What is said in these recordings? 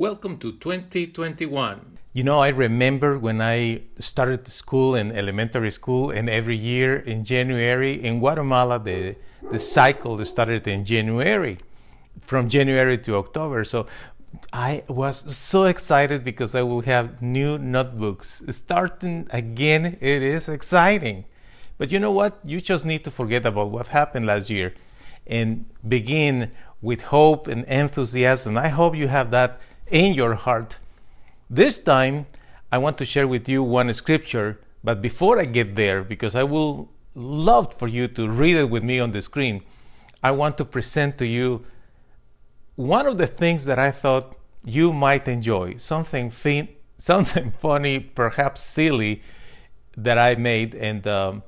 Welcome to 2021. You know, I remember when I started school in elementary school, and every year in January in Guatemala, the, the cycle started in January, from January to October. So I was so excited because I will have new notebooks. Starting again, it is exciting. But you know what? You just need to forget about what happened last year and begin with hope and enthusiasm. I hope you have that in your heart. This time, I want to share with you one scripture, but before I get there, because I will love for you to read it with me on the screen, I want to present to you one of the things that I thought you might enjoy, something fin- something funny, perhaps silly, that I made, and um,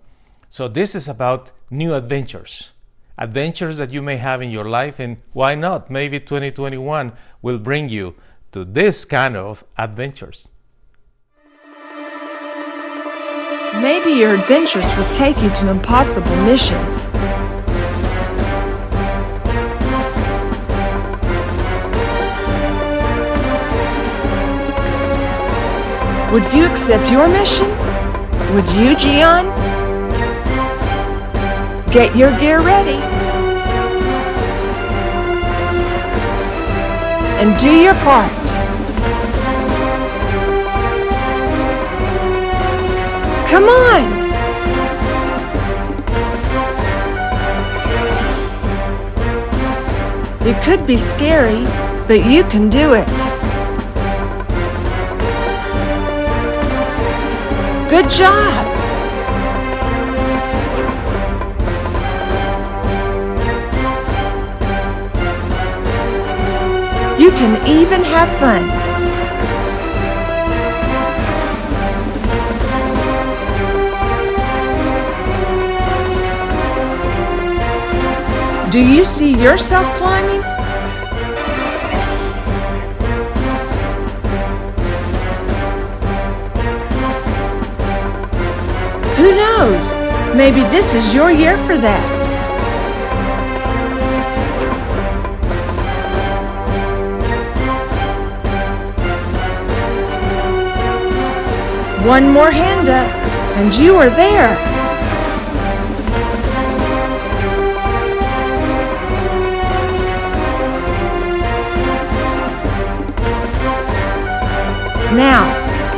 so this is about new adventures adventures that you may have in your life, and why not? Maybe 2021 will bring you to this kind of adventures. Maybe your adventures will take you to impossible missions. Would you accept your mission? Would you, Gian? Get your gear ready. And do your part. Come on! It could be scary, but you can do it. Good job! Can even have fun. Do you see yourself climbing? Who knows? Maybe this is your year for that. One more hand up, and you are there. Now,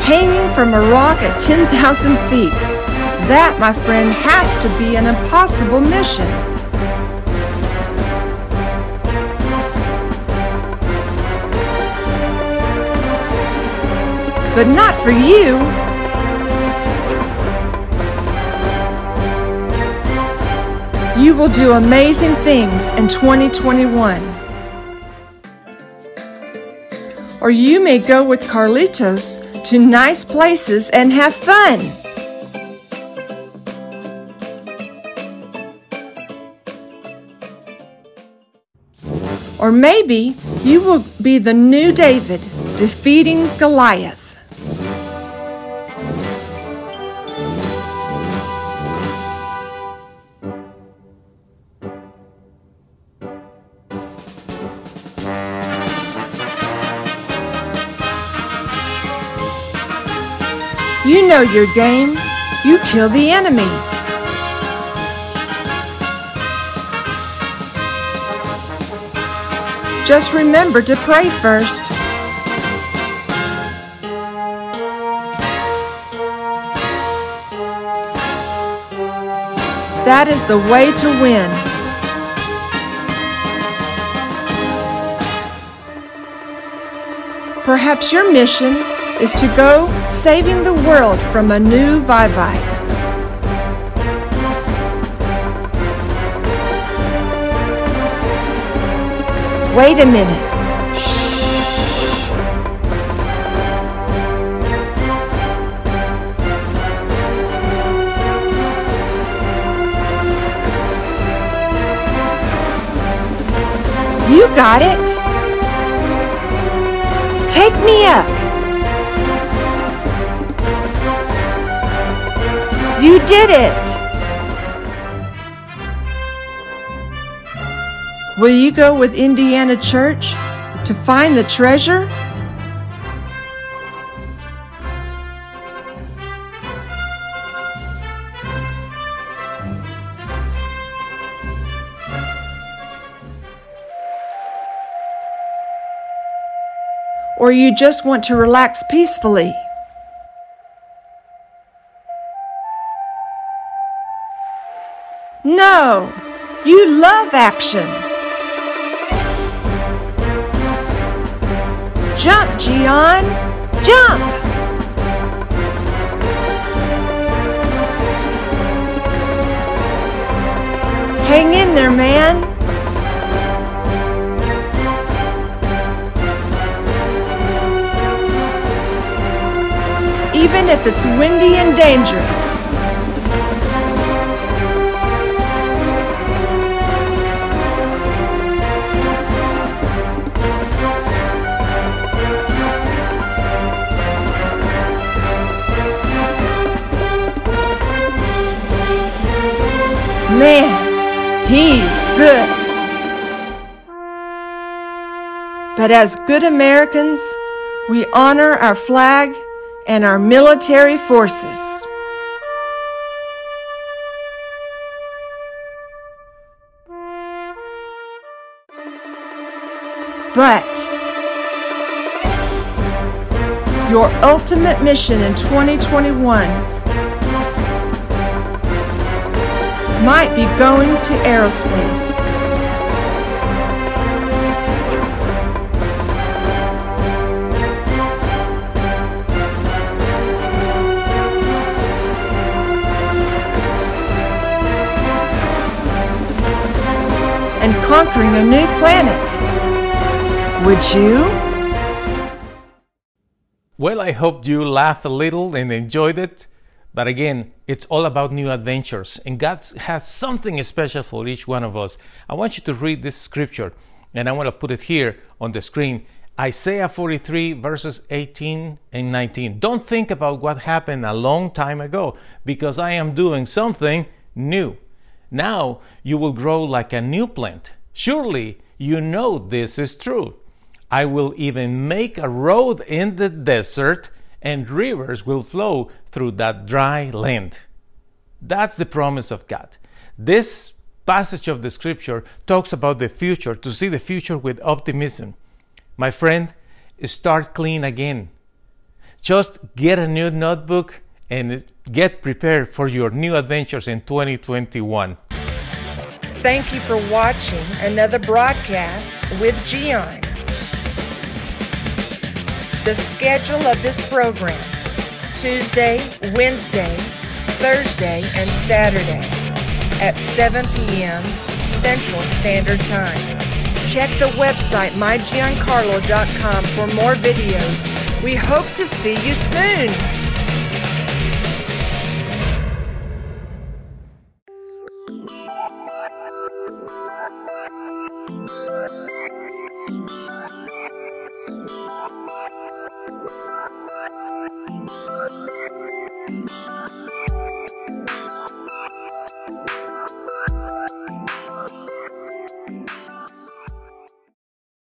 hanging from a rock at 10,000 feet. That, my friend, has to be an impossible mission. But not for you. You will do amazing things in 2021. Or you may go with Carlitos to nice places and have fun. Or maybe you will be the new David defeating Goliath. You know your game. You kill the enemy. Just remember to pray first. That is the way to win. Perhaps your mission is to go saving the world from a new Vai Wait a minute. You got it? Take me up. You did it. Will you go with Indiana Church to find the treasure? Or you just want to relax peacefully? No, you love action. Jump, Gian! Jump! Hang in there, man! Even if it's windy and dangerous. Man, he's good. But as good Americans, we honor our flag and our military forces. But your ultimate mission in 2021 might be going to aerospace. And conquering a new planet. Would you? Well, I hope you laughed a little and enjoyed it. But again, it's all about new adventures, and God has something special for each one of us. I want you to read this scripture, and I want to put it here on the screen Isaiah 43, verses 18 and 19. Don't think about what happened a long time ago, because I am doing something new. Now you will grow like a new plant. Surely you know this is true. I will even make a road in the desert and rivers will flow through that dry land. That's the promise of God. This passage of the scripture talks about the future, to see the future with optimism. My friend, start clean again. Just get a new notebook and get prepared for your new adventures in 2021. Thank you for watching another broadcast with Gian. The schedule of this program Tuesday, Wednesday, Thursday, and Saturday at 7 p.m. Central Standard Time. Check the website mygiancarlo.com for more videos. We hope to see you soon. Thank you.